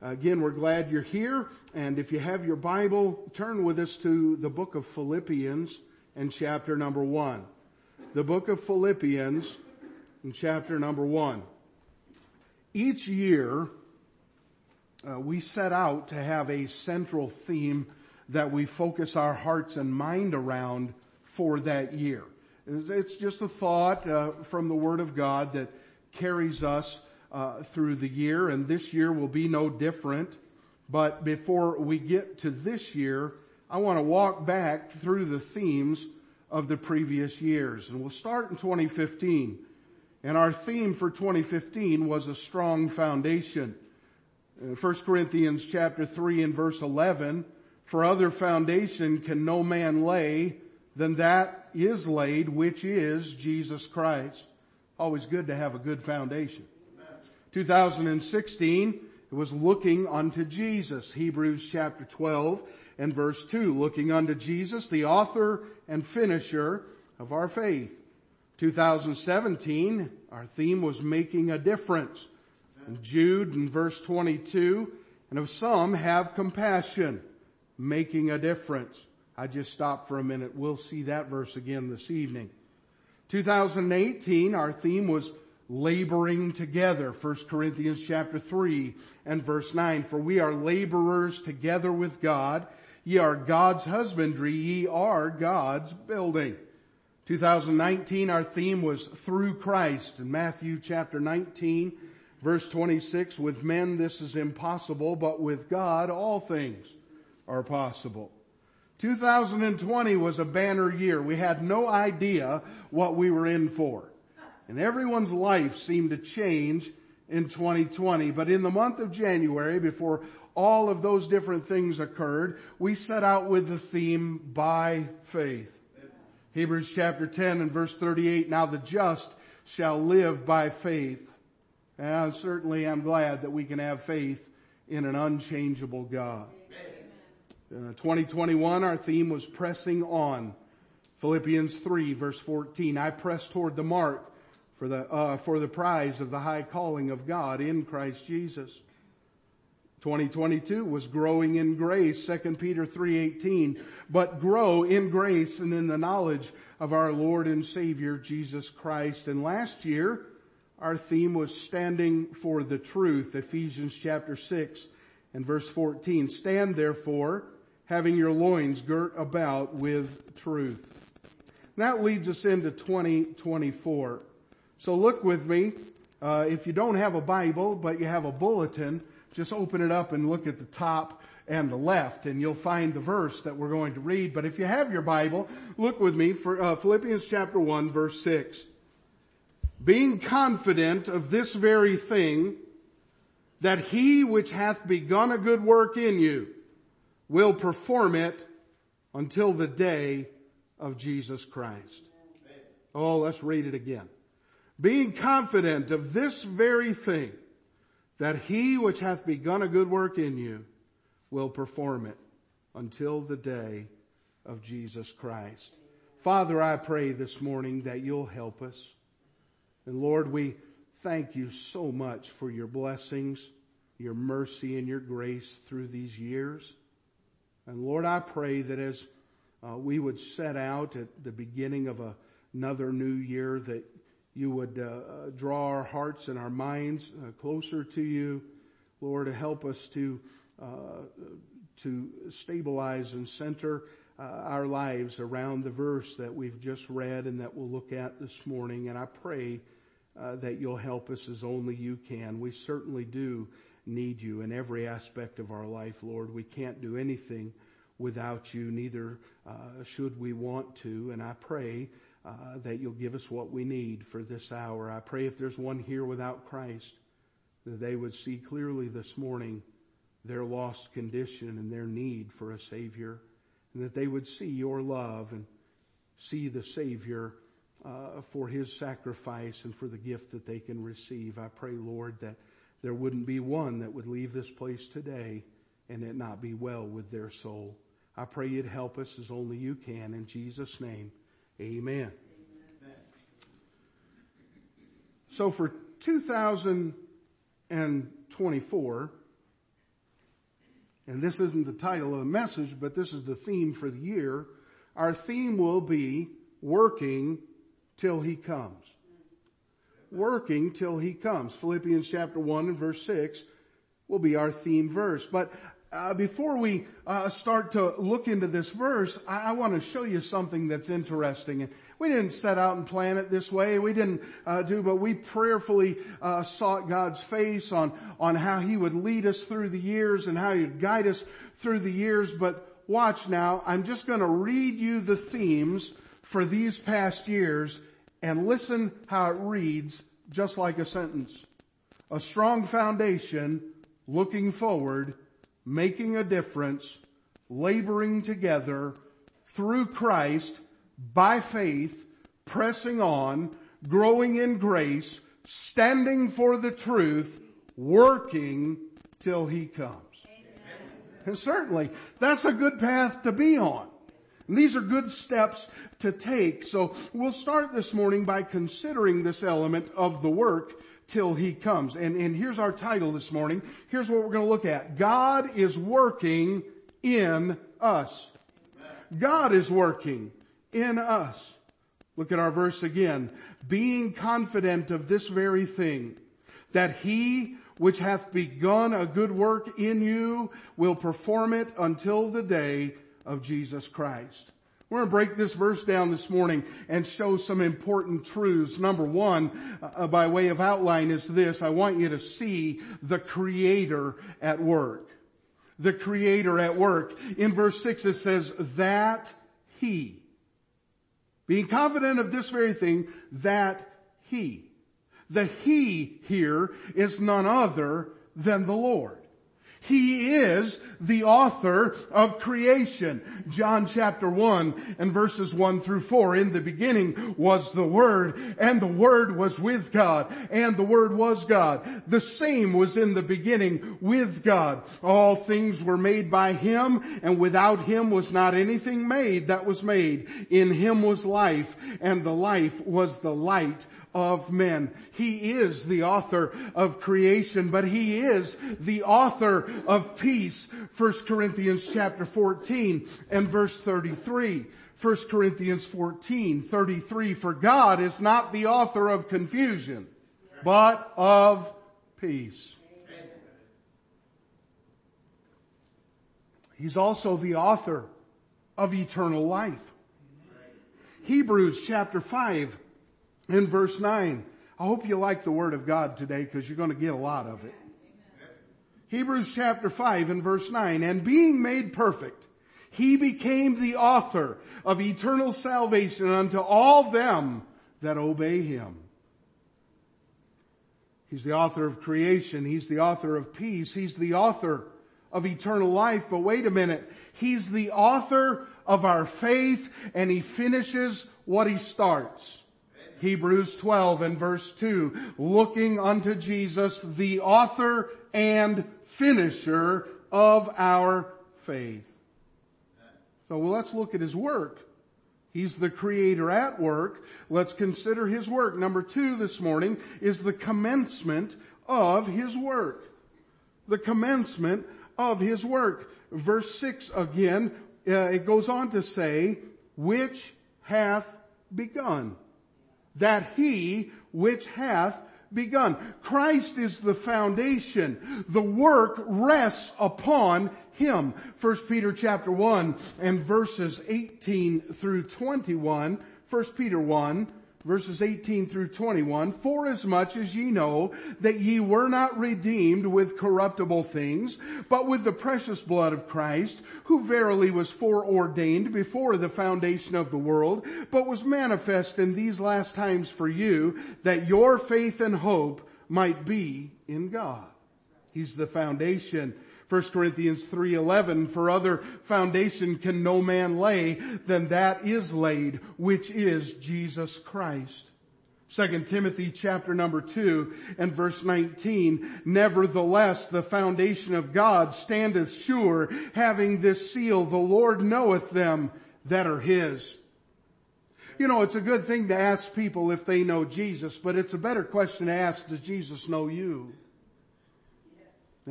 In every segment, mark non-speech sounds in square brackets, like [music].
Again, we're glad you're here. And if you have your Bible, turn with us to the book of Philippians and chapter number one. The book of Philippians in chapter number one. Each year, uh, we set out to have a central theme that we focus our hearts and mind around for that year. It's just a thought uh, from the Word of God that carries us uh, through the year, and this year will be no different. But before we get to this year, I want to walk back through the themes of the previous years. And we'll start in 2015. And our theme for 2015 was a strong foundation. In 1 Corinthians chapter 3 and verse 11, for other foundation can no man lay than that is laid, which is Jesus Christ. Always good to have a good foundation. 2016, it was looking unto Jesus. Hebrews chapter 12 and verse 2. Looking unto Jesus, the author and finisher of our faith. 2017, our theme was making a difference. In Jude in verse 22, and of some have compassion, making a difference. I just stopped for a minute. We'll see that verse again this evening. 2018, our theme was laboring together. 1 Corinthians chapter 3 and verse 9. For we are laborers together with God. Ye are God's husbandry. Ye are God's building. 2019, our theme was through Christ in Matthew chapter 19 verse 26. With men this is impossible, but with God all things are possible. 2020 was a banner year. We had no idea what we were in for. And everyone's life seemed to change in 2020. But in the month of January, before all of those different things occurred, we set out with the theme by faith. Hebrews chapter 10 and verse 38, now the just shall live by faith. And certainly I'm glad that we can have faith in an unchangeable God. Uh, 2021, our theme was pressing on. Philippians 3 verse 14, I press toward the mark for the, uh, for the prize of the high calling of God in Christ Jesus. 2022 was growing in grace, 2 Peter 3:18, but grow in grace and in the knowledge of our Lord and Savior Jesus Christ. And last year, our theme was standing for the truth, Ephesians chapter 6 and verse 14. Stand therefore, having your loins girt about with truth. That leads us into 2024. So look with me. Uh, if you don't have a Bible, but you have a bulletin, just open it up and look at the top and the left and you'll find the verse that we're going to read. But if you have your Bible, look with me for uh, Philippians chapter 1 verse 6. Being confident of this very thing, that he which hath begun a good work in you will perform it until the day of Jesus Christ. Oh, let's read it again being confident of this very thing, that he which hath begun a good work in you will perform it until the day of Jesus Christ. Father, I pray this morning that you'll help us. And Lord, we thank you so much for your blessings, your mercy and your grace through these years. And Lord, I pray that as uh, we would set out at the beginning of a, another new year that you would uh, draw our hearts and our minds uh, closer to you, Lord, to help us to uh, to stabilize and center uh, our lives around the verse that we've just read and that we'll look at this morning. And I pray uh, that you'll help us as only you can. We certainly do need you in every aspect of our life, Lord. We can't do anything without you, neither uh, should we want to. And I pray uh, that you'll give us what we need for this hour. I pray if there's one here without Christ, that they would see clearly this morning their lost condition and their need for a Savior, and that they would see your love and see the Savior uh, for His sacrifice and for the gift that they can receive. I pray, Lord, that there wouldn't be one that would leave this place today and it not be well with their soul. I pray you'd help us as only you can. In Jesus' name, Amen. So for 2024, and this isn't the title of the message, but this is the theme for the year. Our theme will be working till he comes. Working till he comes. Philippians chapter 1 and verse 6 will be our theme verse. But uh, before we uh, start to look into this verse, I, I want to show you something that's interesting. We didn't set out and plan it this way. We didn't uh, do, but we prayerfully uh, sought God's face on on how He would lead us through the years and how He'd guide us through the years. But watch now. I'm just going to read you the themes for these past years, and listen how it reads, just like a sentence. A strong foundation, looking forward making a difference, laboring together through Christ by faith, pressing on, growing in grace, standing for the truth, working till he comes. And certainly that's a good path to be on. And these are good steps to take. So we'll start this morning by considering this element of the work till he comes. And, and here's our title this morning. Here's what we're going to look at. God is working in us. God is working in us. Look at our verse again. Being confident of this very thing, that he which hath begun a good work in you will perform it until the day of Jesus Christ. We're going to break this verse down this morning and show some important truths. Number one, uh, by way of outline is this. I want you to see the creator at work. The creator at work. In verse six it says, that he. Being confident of this very thing, that he. The he here is none other than the Lord. He is the author of creation. John chapter 1 and verses 1 through 4. In the beginning was the Word, and the Word was with God, and the Word was God. The same was in the beginning with God. All things were made by Him, and without Him was not anything made that was made. In Him was life, and the life was the light of men. He is the author of creation, but he is the author of peace. 1 Corinthians chapter 14 and verse 33. 1 Corinthians 14, 33, for God is not the author of confusion, but of peace. He's also the author of eternal life. Hebrews chapter 5 in verse 9. I hope you like the word of God today because you're going to get a lot of it. Hebrews chapter 5 and verse 9. And being made perfect, he became the author of eternal salvation unto all them that obey him. He's the author of creation. He's the author of peace. He's the author of eternal life. But wait a minute. He's the author of our faith and he finishes what he starts. Hebrews 12 and verse 2, looking unto Jesus, the author and finisher of our faith. So well, let's look at his work. He's the creator at work. Let's consider his work. Number two this morning is the commencement of his work. The commencement of his work. Verse six again, uh, it goes on to say, which hath begun that he which hath begun. Christ is the foundation. The work rests upon him. First Peter chapter 1 and verses 18 through 21. First Peter 1 verses 18 through 21, for as much as ye know that ye were not redeemed with corruptible things, but with the precious blood of Christ, who verily was foreordained before the foundation of the world, but was manifest in these last times for you, that your faith and hope might be in God. He's the foundation 1 Corinthians 3:11 for other foundation can no man lay than that is laid which is Jesus Christ. 2 Timothy chapter number 2 and verse 19, nevertheless the foundation of God standeth sure, having this seal, the Lord knoweth them that are his. You know, it's a good thing to ask people if they know Jesus, but it's a better question to ask, does Jesus know you?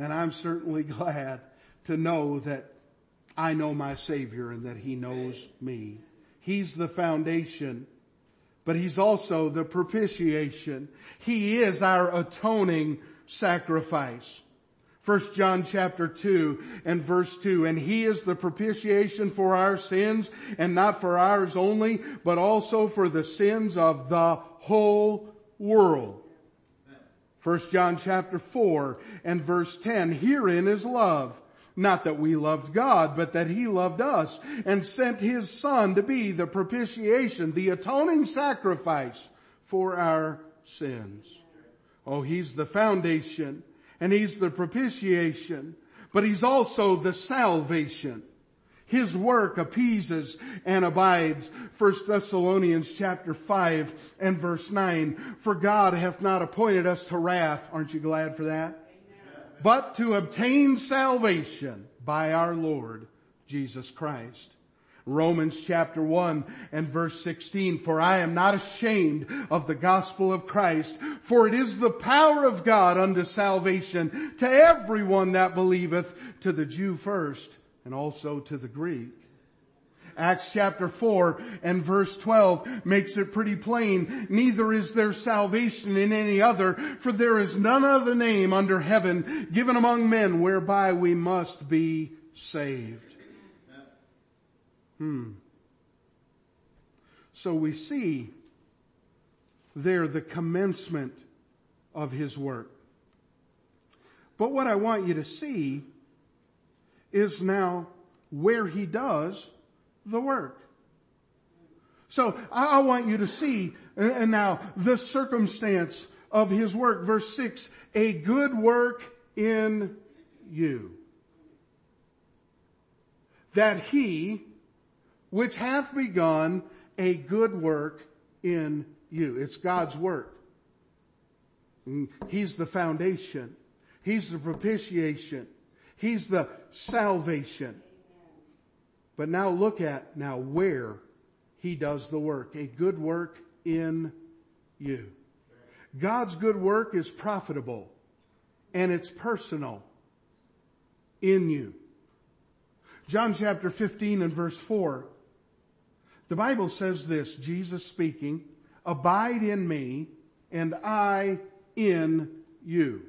And I'm certainly [laughs] glad to know that I know my Savior and that He knows me. He's the foundation, but He's also the propitiation. He is our atoning sacrifice. First John chapter 2 and verse 2, and he is the propitiation for our sins, and not for ours only, but also for the sins of the whole world. First John chapter 4 and verse 10, herein is love. Not that we loved God, but that He loved us and sent His Son to be the propitiation, the atoning sacrifice for our sins. Oh, He's the foundation and He's the propitiation, but He's also the salvation. His work appeases and abides. 1 Thessalonians chapter 5 and verse 9. For God hath not appointed us to wrath. Aren't you glad for that? Amen. But to obtain salvation by our Lord Jesus Christ. Romans chapter 1 and verse 16, for I am not ashamed of the gospel of Christ, for it is the power of God unto salvation to everyone that believeth, to the Jew first, and also to the Greek. Acts chapter 4 and verse 12 makes it pretty plain. Neither is there salvation in any other, for there is none other name under heaven given among men whereby we must be saved. Hmm. So we see there the commencement of his work. But what I want you to see is now where he does the work. So I, want you to see, and now the circumstance of his work. Verse six, a good work in you. That he which hath begun a good work in you. It's God's work. He's the foundation. He's the propitiation. He's the salvation. But now look at now where he does the work. A good work in you. God's good work is profitable and it's personal in you. John chapter 15 and verse 4 the Bible says this, Jesus speaking, abide in me and I in you.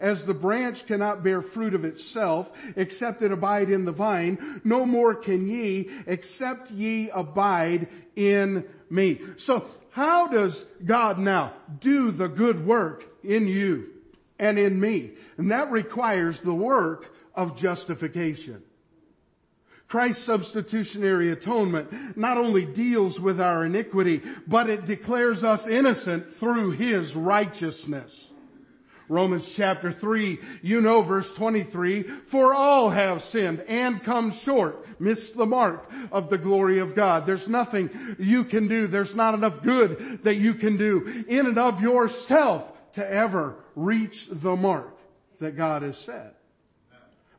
As the branch cannot bear fruit of itself except it abide in the vine, no more can ye except ye abide in me. So how does God now do the good work in you and in me? And that requires the work of justification. Christ's substitutionary atonement not only deals with our iniquity, but it declares us innocent through His righteousness. Romans chapter 3, you know verse 23, for all have sinned and come short, missed the mark of the glory of God. There's nothing you can do. There's not enough good that you can do in and of yourself to ever reach the mark that God has set.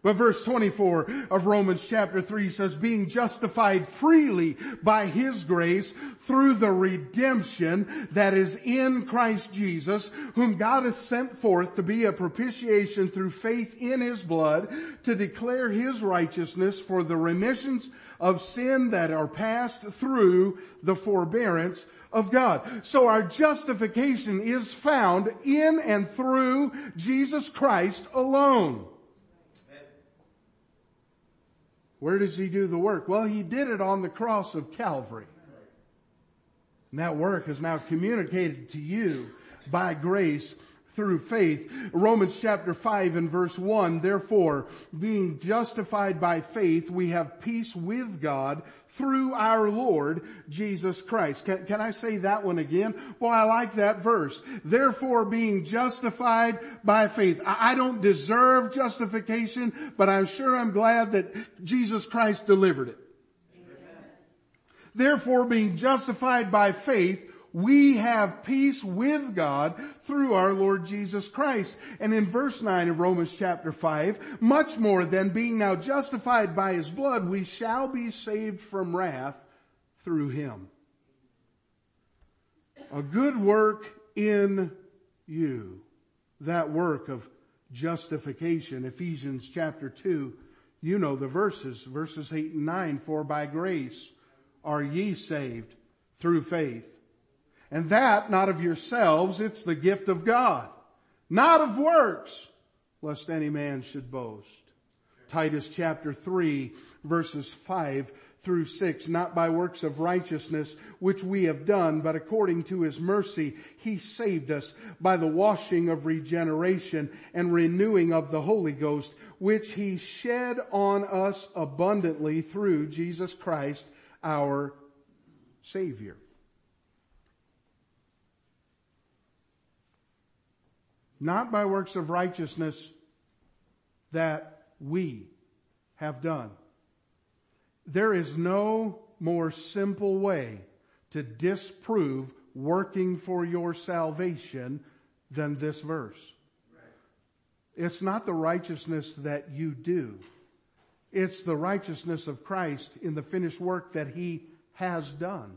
But verse 24 of Romans chapter 3 says, being justified freely by His grace through the redemption that is in Christ Jesus, whom God hath sent forth to be a propitiation through faith in His blood, to declare His righteousness for the remissions of sin that are passed through the forbearance of God. So our justification is found in and through Jesus Christ alone. Where does he do the work? Well, he did it on the cross of Calvary. And that work is now communicated to you by grace through faith. Romans chapter 5 and verse 1, therefore, being justified by faith, we have peace with God through our Lord Jesus Christ. Can, can, I say that one again? Well, I like that verse. Therefore being justified by faith. I, I don't deserve justification, but I'm sure I'm glad that Jesus Christ delivered it. Therefore being justified by faith, we have peace with God through our Lord Jesus Christ. And in verse 9 of Romans chapter 5, much more than being now justified by his blood, we shall be saved from wrath through him. A good work in you. That work of justification. Ephesians chapter 2, you know the verses, verses 8 and 9, for by grace are ye saved through faith. And that not of yourselves, it's the gift of God, not of works, lest any man should boast. Titus chapter 3 verses 5 through 6, not by works of righteousness which we have done, but according to his mercy, he saved us by the washing of regeneration and renewing of the Holy Ghost, which he shed on us abundantly through Jesus Christ, our Savior. Not by works of righteousness that we have done. There is no more simple way to disprove working for your salvation than this verse. It's not the righteousness that you do. It's the righteousness of Christ in the finished work that he has done.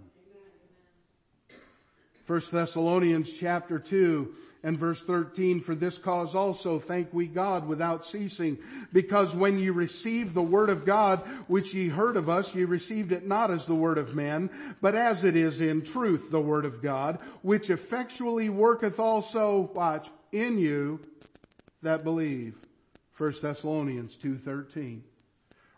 First Thessalonians chapter 2 and verse 13, for this cause also thank we God without ceasing, because when ye received the word of God, which ye heard of us, ye received it not as the word of men, but as it is in truth the word of God, which effectually worketh also, watch, in you that believe. 1 Thessalonians 2.13.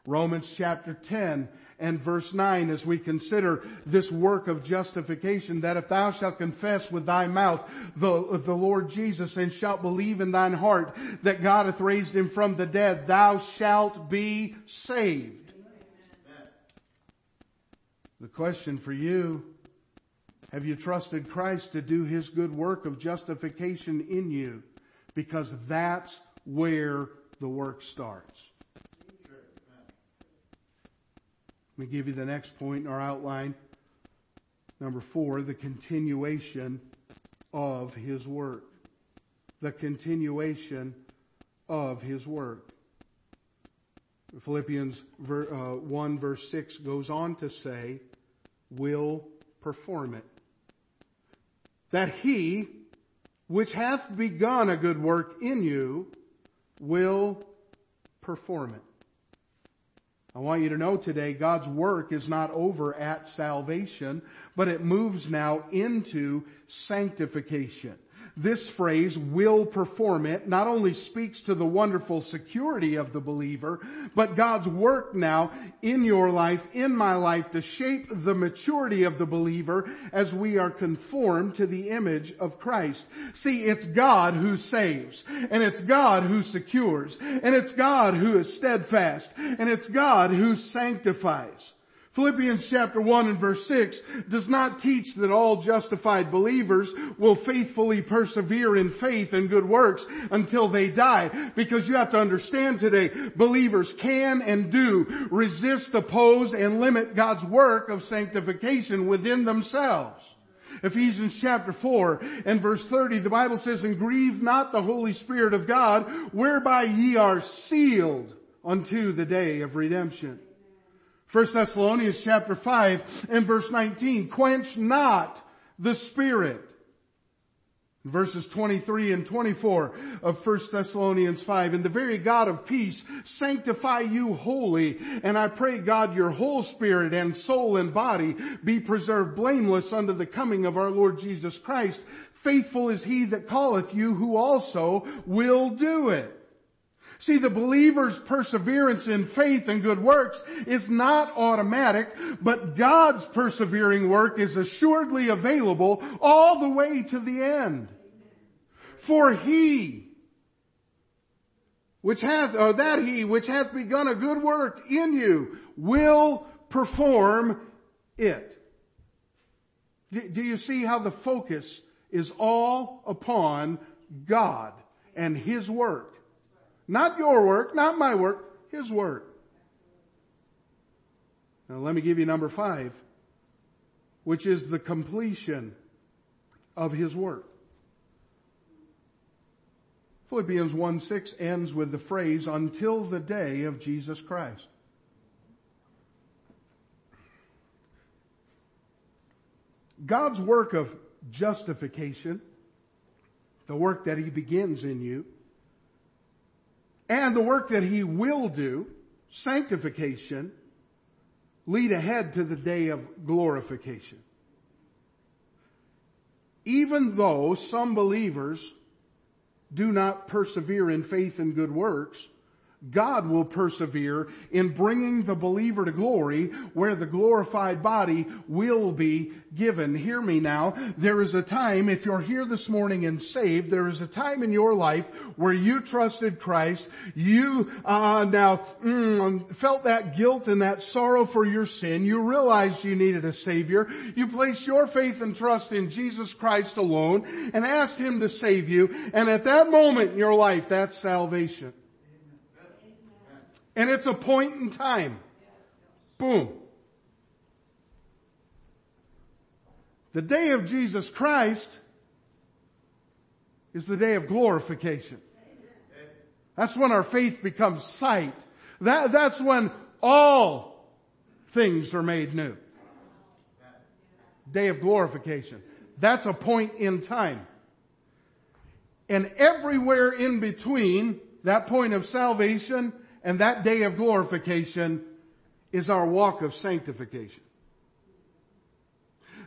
Romans chapter 10 and verse 9 as we consider this work of justification that if thou shalt confess with thy mouth the, the Lord Jesus and shalt believe in thine heart that God hath raised him from the dead, thou shalt be saved. The question for you, have you trusted Christ to do his good work of justification in you? Because that's where the work starts. Let me give you the next point in our outline. Number four, the continuation of His work. The continuation of His work. Philippians uh, 1 verse 6 goes on to say, will perform it. That He, which hath begun a good work in you, will perform it. I want you to know today God's work is not over at salvation, but it moves now into sanctification. This phrase, will perform it, not only speaks to the wonderful security of the believer, but God's work now in your life, in my life, to shape the maturity of the believer as we are conformed to the image of Christ. See, it's God who saves, and it's God who secures, and it's God who is steadfast, and it's God who sanctifies. Philippians chapter 1 and verse 6 does not teach that all justified believers will faithfully persevere in faith and good works until they die. Because you have to understand today, believers can and do resist, oppose, and limit God's work of sanctification within themselves. Ephesians chapter 4 and verse 30, the Bible says, and grieve not the Holy Spirit of God, whereby ye are sealed unto the day of redemption. 1 Thessalonians chapter 5 and verse 19, quench not the spirit. Verses 23 and 24 of 1 Thessalonians 5, and the very God of peace sanctify you wholly, and I pray God your whole spirit and soul and body be preserved blameless unto the coming of our Lord Jesus Christ. Faithful is he that calleth you who also will do it. See, the believer's perseverance in faith and good works is not automatic, but God's persevering work is assuredly available all the way to the end. For he, which hath, or that he which hath begun a good work in you will perform it. Do you see how the focus is all upon God and His work? Not your work, not my work, His work. Now let me give you number five, which is the completion of His work. Philippians 1 6 ends with the phrase, until the day of Jesus Christ. God's work of justification, the work that He begins in you, and the work that he will do, sanctification, lead ahead to the day of glorification. Even though some believers do not persevere in faith and good works, God will persevere in bringing the believer to glory where the glorified body will be given. Hear me now. There is a time, if you're here this morning and saved, there is a time in your life where you trusted Christ. You, uh, now, mm, felt that guilt and that sorrow for your sin. You realized you needed a savior. You placed your faith and trust in Jesus Christ alone and asked Him to save you. And at that moment in your life, that's salvation. And it's a point in time. Boom. The day of Jesus Christ is the day of glorification. That's when our faith becomes sight. That, that's when all things are made new. Day of glorification. That's a point in time. And everywhere in between that point of salvation and that day of glorification is our walk of sanctification.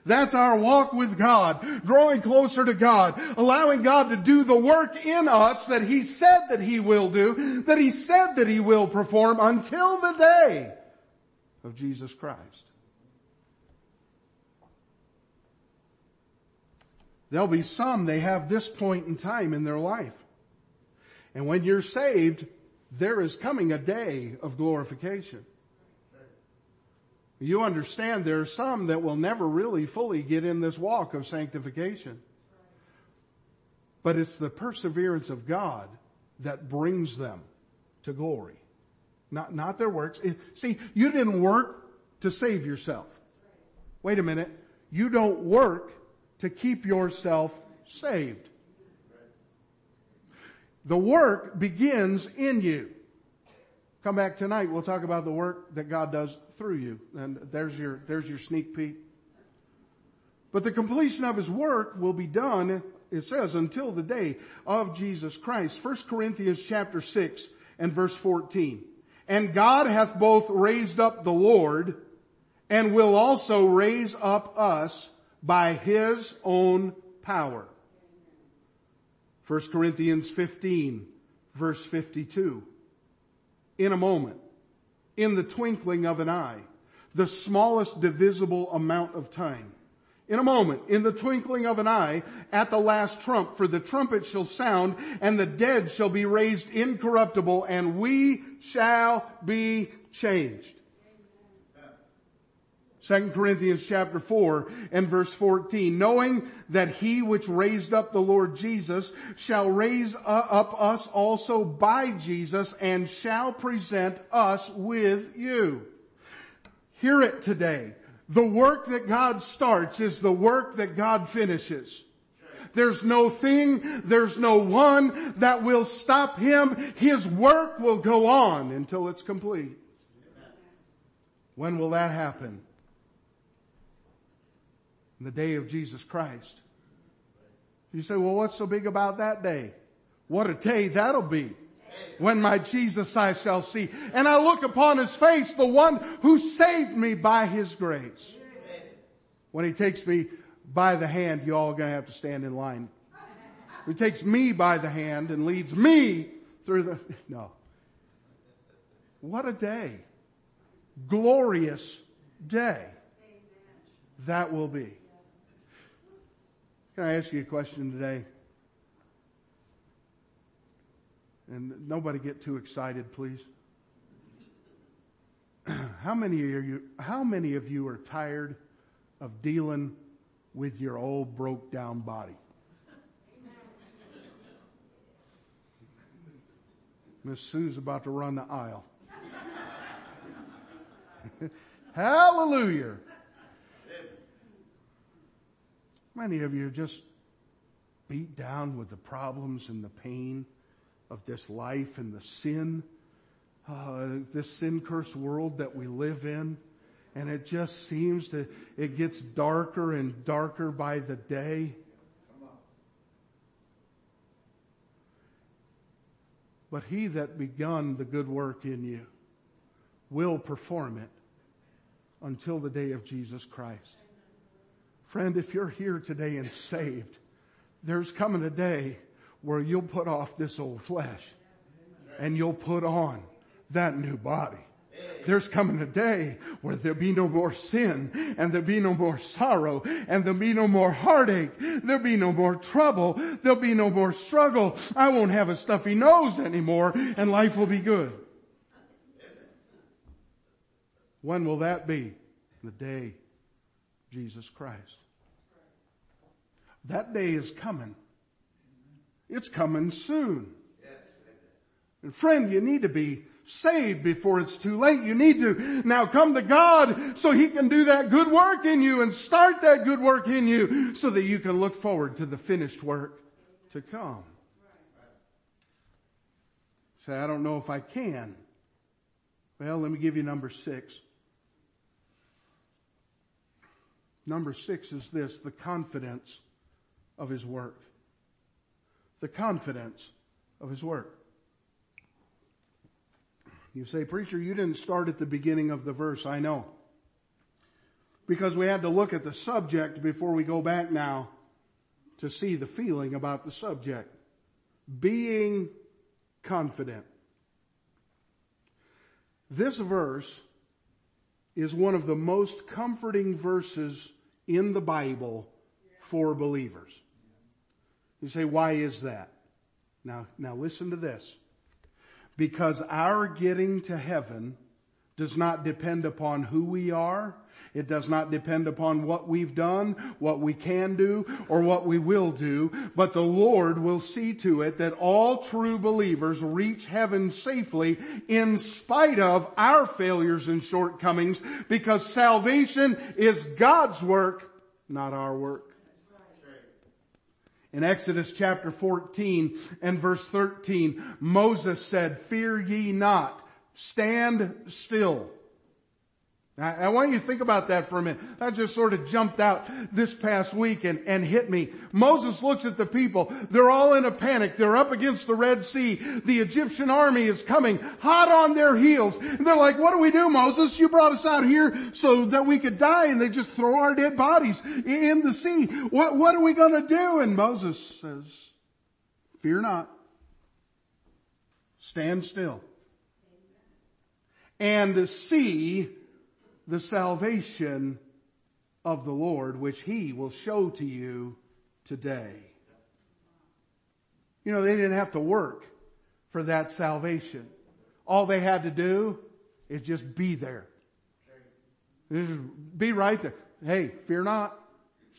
That's our walk with God, growing closer to God, allowing God to do the work in us that He said that He will do, that He said that He will perform until the day of Jesus Christ. There'll be some, they have this point in time in their life. And when you're saved, there is coming a day of glorification. You understand there are some that will never really fully get in this walk of sanctification. But it's the perseverance of God that brings them to glory. Not, not their works. See, you didn't work to save yourself. Wait a minute. You don't work to keep yourself saved. The work begins in you. Come back tonight, we'll talk about the work that God does through you. And there's your, there's your sneak peek. But the completion of his work will be done, it says, until the day of Jesus Christ. 1 Corinthians chapter 6 and verse 14. And God hath both raised up the Lord and will also raise up us by his own power. 1 Corinthians 15 verse 52. In a moment, in the twinkling of an eye, the smallest divisible amount of time. In a moment, in the twinkling of an eye, at the last trump, for the trumpet shall sound, and the dead shall be raised incorruptible, and we shall be changed. 2 Corinthians chapter 4 and verse 14, knowing that he which raised up the Lord Jesus shall raise uh, up us also by Jesus and shall present us with you. Hear it today. The work that God starts is the work that God finishes. There's no thing, there's no one that will stop him. His work will go on until it's complete. When will that happen? The day of Jesus Christ. You say, well, what's so big about that day? What a day that'll be. When my Jesus I shall see. And I look upon his face, the one who saved me by his grace. When he takes me by the hand, you all are going to have to stand in line. He takes me by the hand and leads me through the, [laughs] no. What a day. Glorious day that will be. Can I ask you a question today? And nobody get too excited, please. [clears throat] how many of you, how many of you are tired of dealing with your old broke down body? Miss Sue's about to run the aisle. [laughs] Hallelujah. Many of you are just beat down with the problems and the pain of this life and the sin, uh, this sin cursed world that we live in. And it just seems to, it gets darker and darker by the day. But he that begun the good work in you will perform it until the day of Jesus Christ. Friend, if you're here today and saved, there's coming a day where you'll put off this old flesh and you'll put on that new body. There's coming a day where there'll be no more sin and there'll be no more sorrow and there'll be no more heartache. There'll be no more trouble. There'll be no more struggle. I won't have a stuffy nose anymore and life will be good. When will that be? The day Jesus Christ. That day is coming. It's coming soon. And friend, you need to be saved before it's too late. You need to now come to God so He can do that good work in you and start that good work in you so that you can look forward to the finished work to come. Say, I don't know if I can. Well, let me give you number six. Number six is this, the confidence of His work. The confidence of His work. You say, preacher, you didn't start at the beginning of the verse. I know. Because we had to look at the subject before we go back now to see the feeling about the subject. Being confident. This verse is one of the most comforting verses in the Bible for believers. You say, why is that? Now, now listen to this because our getting to heaven does not depend upon who we are. It does not depend upon what we've done, what we can do, or what we will do, but the Lord will see to it that all true believers reach heaven safely in spite of our failures and shortcomings because salvation is God's work, not our work. In Exodus chapter 14 and verse 13, Moses said, fear ye not, stand still. I want you to think about that for a minute. That just sort of jumped out this past week and, and hit me. Moses looks at the people. They're all in a panic. They're up against the Red Sea. The Egyptian army is coming hot on their heels. And they're like, what do we do, Moses? You brought us out here so that we could die and they just throw our dead bodies in the sea. What, what are we going to do? And Moses says, fear not. Stand still. And see the salvation of the Lord, which he will show to you today. You know, they didn't have to work for that salvation. All they had to do is just be there. Just be right there. Hey, fear not.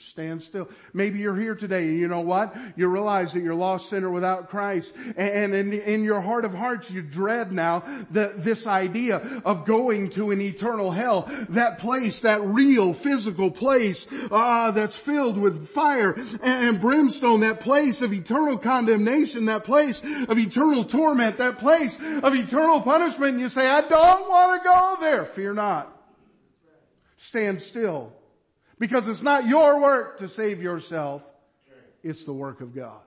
Stand still. Maybe you're here today and you know what? You realize that you're lost sinner without Christ. And in, in your heart of hearts, you dread now the, this idea of going to an eternal hell. That place, that real physical place, uh, that's filled with fire and brimstone. That place of eternal condemnation. That place of eternal torment. That place of eternal punishment. And you say, I don't want to go there. Fear not. Stand still because it's not your work to save yourself. It's the work of God.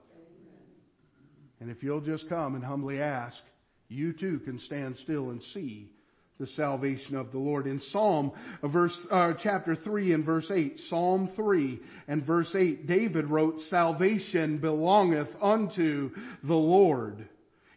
And if you'll just come and humbly ask, you too can stand still and see the salvation of the Lord. In Psalm uh, verse, uh, chapter 3 and verse 8, Psalm 3 and verse 8, David wrote, salvation belongeth unto the Lord.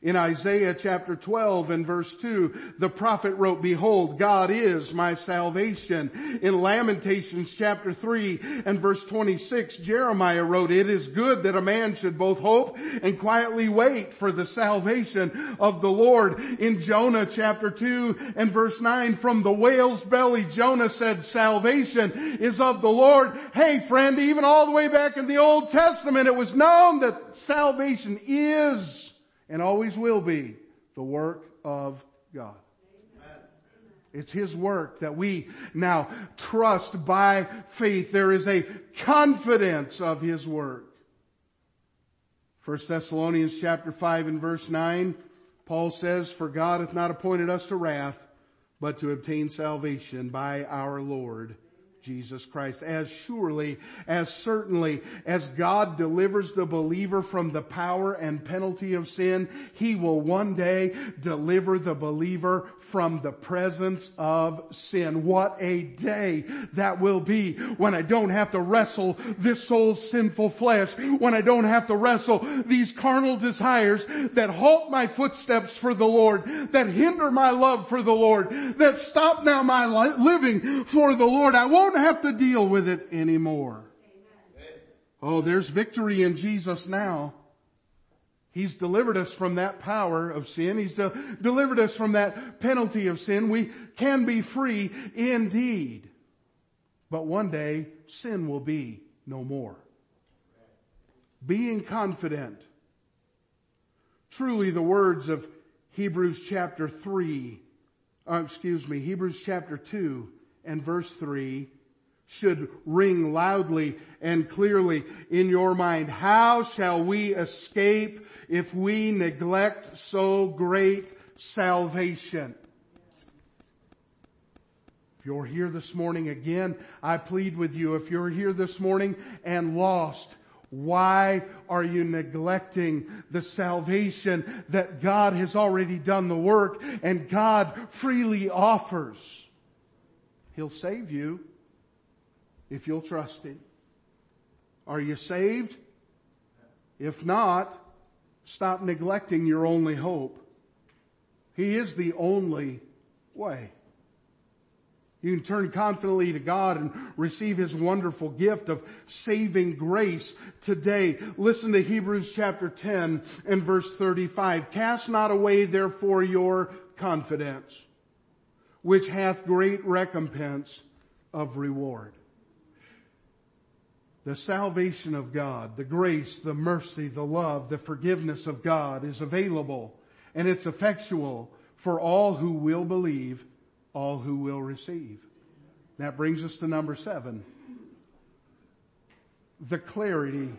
In Isaiah chapter 12 and verse 2, the prophet wrote, behold, God is my salvation. In Lamentations chapter 3 and verse 26, Jeremiah wrote, it is good that a man should both hope and quietly wait for the salvation of the Lord. In Jonah chapter 2 and verse 9, from the whale's belly, Jonah said, salvation is of the Lord. Hey friend, even all the way back in the Old Testament, it was known that salvation is and always will be the work of God. It's His work that we now trust by faith. There is a confidence of His work. 1 Thessalonians chapter 5 and verse 9, Paul says, For God hath not appointed us to wrath, but to obtain salvation by our Lord Jesus Christ. As surely, as certainly as God delivers the believer from the power and penalty of sin, He will one day deliver the believer from the presence of sin. What a day that will be when I don't have to wrestle this soul's sinful flesh, when I don't have to wrestle these carnal desires that halt my footsteps for the Lord, that hinder my love for the Lord, that stop now my living for the Lord. I won't have to deal with it anymore. Oh, there's victory in Jesus now. He's delivered us from that power of sin. He's de- delivered us from that penalty of sin. We can be free indeed. But one day, sin will be no more. Being confident. Truly the words of Hebrews chapter 3, uh, excuse me, Hebrews chapter 2 and verse 3 should ring loudly and clearly in your mind. How shall we escape if we neglect so great salvation? If you're here this morning again, I plead with you, if you're here this morning and lost, why are you neglecting the salvation that God has already done the work and God freely offers? He'll save you if you'll trust Him. Are you saved? If not, stop neglecting your only hope. He is the only way. You can turn confidently to God and receive His wonderful gift of saving grace today. Listen to Hebrews chapter 10 and verse 35. Cast not away therefore your confidence, which hath great recompense of reward. The salvation of God, the grace, the mercy, the love, the forgiveness of God is available and it's effectual for all who will believe all who will receive. That brings us to number seven. The clarity,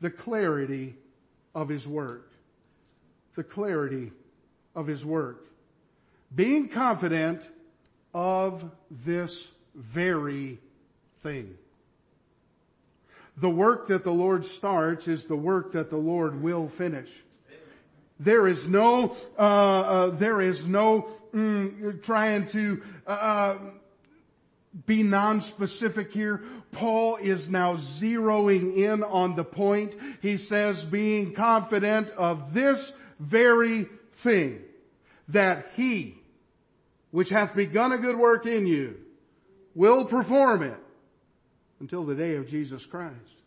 the clarity of His work. The clarity of His work. Being confident of this very thing. The work that the Lord starts is the work that the Lord will finish. There is no, uh, uh, there is no mm, trying to uh, uh, be non-specific here. Paul is now zeroing in on the point. He says, being confident of this very thing, that he, which hath begun a good work in you, will perform it until the day of Jesus Christ.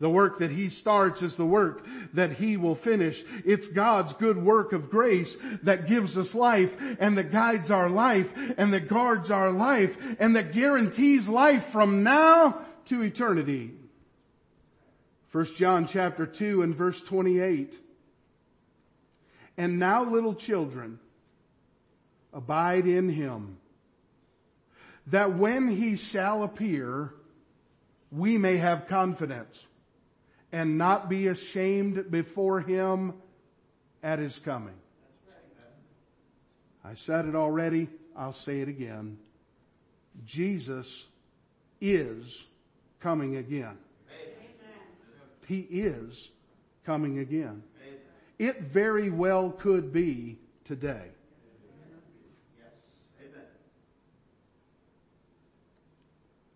The work that He starts is the work that He will finish. It's God's good work of grace that gives us life and that guides our life and that guards our life and that guarantees life from now to eternity. 1 John chapter 2 and verse 28. And now little children, abide in Him, that when He shall appear, we may have confidence and not be ashamed before him at his coming. I said it already. I'll say it again. Jesus is coming again. He is coming again. It very well could be today.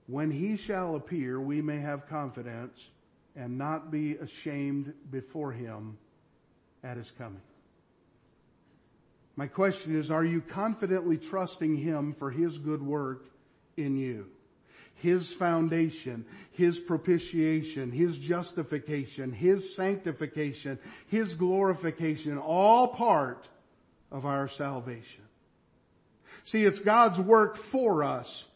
When he shall appear, we may have confidence and not be ashamed before him at his coming. My question is, are you confidently trusting him for his good work in you? His foundation, His propitiation, His justification, His sanctification, His glorification, all part of our salvation. See, it's God's work for us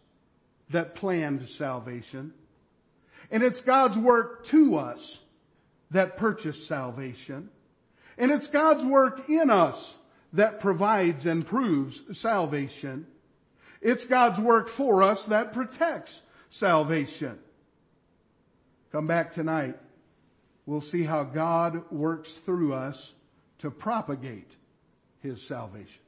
that planned salvation. And it's God's work to us that purchased salvation. And it's God's work in us that provides and proves salvation. It's God's work for us that protects salvation. Come back tonight. We'll see how God works through us to propagate His salvation.